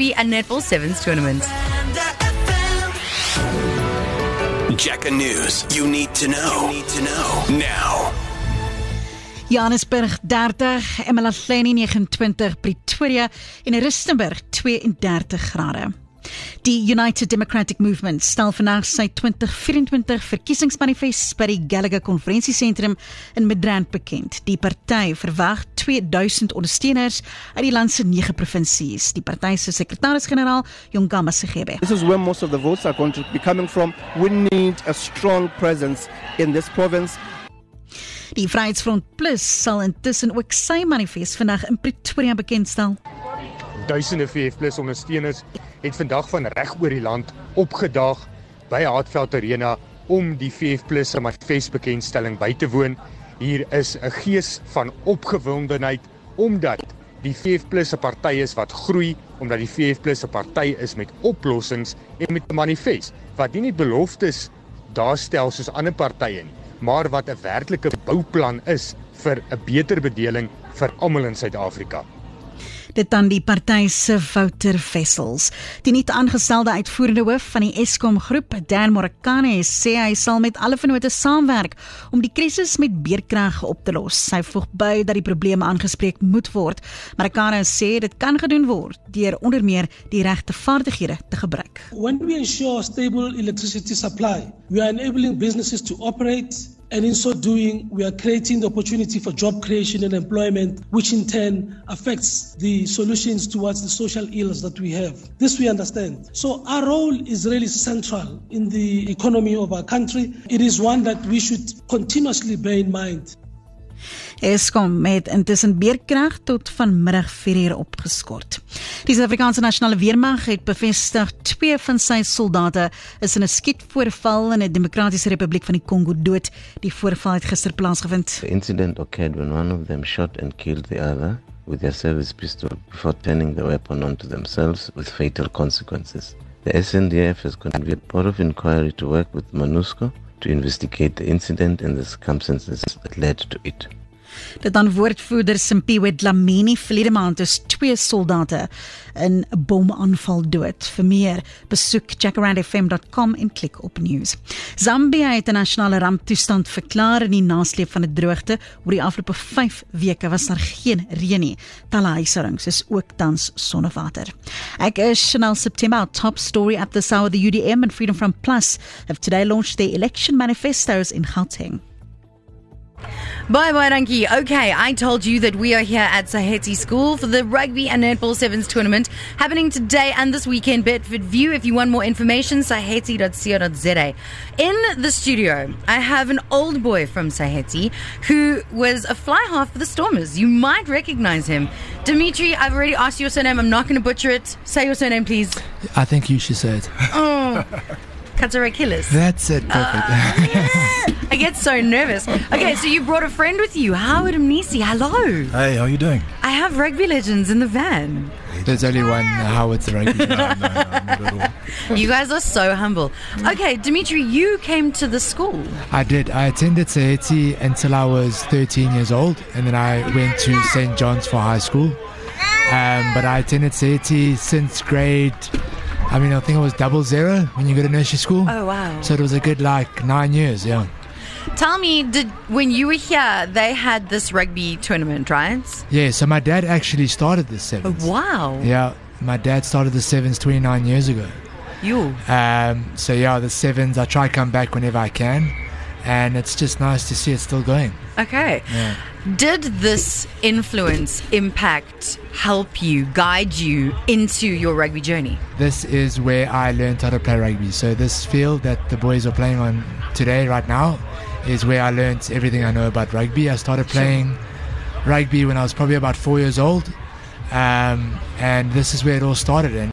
Rugby and Netball Sevens tournament. Jacka News. You need to know. You need to know. Now. Johannesburg 30, Emalafleni 29, Pretoria en Rustenburg 32 grade. Die United Democratic Movement stel vandag sy 2024 verkiesingsmanifest by die Gallagher Konferensiesentrum in Midrand bekend. Die party verwag 2000 ondersteuners uit die land se 9 provinsies. Die party se sekretaris-generaal, Jongama Segebe. This is where most of the votes are going to be coming from. We need a strong presence in this province. Die Vryheidsfront Plus sal intussen ook sy manifest vandag in Pretoria bekendstel. Duisende VF+ ondersteuners het vandag van reg oor die land opgedaag by Hartveld Arena om die VF+ se manifest bekendstelling by te woon. Hier is 'n gees van opgewondenheid omdat die VF+ 'n party is wat groei, omdat die VF+ 'n party is met oplossings en met 'n manifest wat nie net beloftes daarstel soos ander partye nie, maar wat 'n werklike bouplan is vir 'n beter bedeling vir almal in Suid-Afrika dit dan die party se Wouter Wessels. Die nuut aangestelde uitvoerende hoof van die Eskom groep, Dan Morakane, sê hy sal met alle vennote saamwerk om die krisis met beerkrag op te los. Hy voeg by dat die probleme aangespreek moet word. Morakane sê dit kan gedoen word deur onder meer die regte vaardighede te gebruik. When we ensure stable electricity supply, we are enabling businesses to operate And in so doing, we are creating the opportunity for job creation and employment, which in turn affects the solutions towards the social ills that we have. This we understand. So our role is really central in the economy of our country. It is one that we should continuously bear in mind. Eskom met intussen beerkrag tot vanmiddag 4uur opgeskort. Die Suid-Afrikaanse Nasionale Weermag het bevestig twee van sy soldate is in 'n skietvoorval in 'n Demokratiese Republiek van die Kongo dood. Die voorval het gister plaasgevind. The incident occurred when one of them shot and killed the other with their service pistol before turning the weapon onto themselves with fatal consequences. The SNDF has convened a board of inquiry to work with MONUSCO to investigate the incident and the circumstances that led to it. Dit dan woordvoerder Simpiwe Dlamini verlede maand is twee soldate in 'n bomaanval dood. Vir meer, besoek jackarandfm.com en klik op nuus. Zambia het 'n nasionale ramptoestand verklaar in die nasleep van 'n droogte. Oor die afgelope 5 weke was daar geen reën nie. Talle huishoudings is ook tans sonder water. Ek is Chanel September top story at the South the UDM and Freedom Front Plus have today launched their election manifestos in Gauteng. Bye bye, Donkey. Okay, I told you that we are here at Saheti School for the Rugby and Netball Sevens tournament happening today and this weekend. Bedford View. If you want more information, saheti.co.za. In the studio, I have an old boy from Saheti who was a fly half for the Stormers. You might recognize him. Dimitri, I've already asked your surname. I'm not going to butcher it. Say your surname, please. I think you should say it. Oh. Katsura That's it. Perfect. Uh, yeah. I get so nervous. Okay, so you brought a friend with you, Howard Amnisi. Hello. Hey, how are you doing? I have rugby legends in the van. There's only one Howard's rugby. no, no, no, you guys are so humble. Okay, Dimitri, you came to the school. I did. I attended Saheti until I was 13 years old, and then I went to St. John's for high school. Um, but I attended Saheti since grade I mean, I think it was double zero when you go to nursery school. Oh wow! So it was a good like nine years, yeah. Tell me, did when you were here, they had this rugby tournament, right? Yeah. So my dad actually started the sevens. Oh, wow. Yeah, my dad started the sevens 29 years ago. You. Um. So yeah, the sevens. I try to come back whenever I can, and it's just nice to see it still going. Okay. Yeah. Did this influence, impact, help you, guide you into your rugby journey? This is where I learned how to play rugby. So, this field that the boys are playing on today, right now, is where I learned everything I know about rugby. I started playing rugby when I was probably about four years old. Um, and this is where it all started. And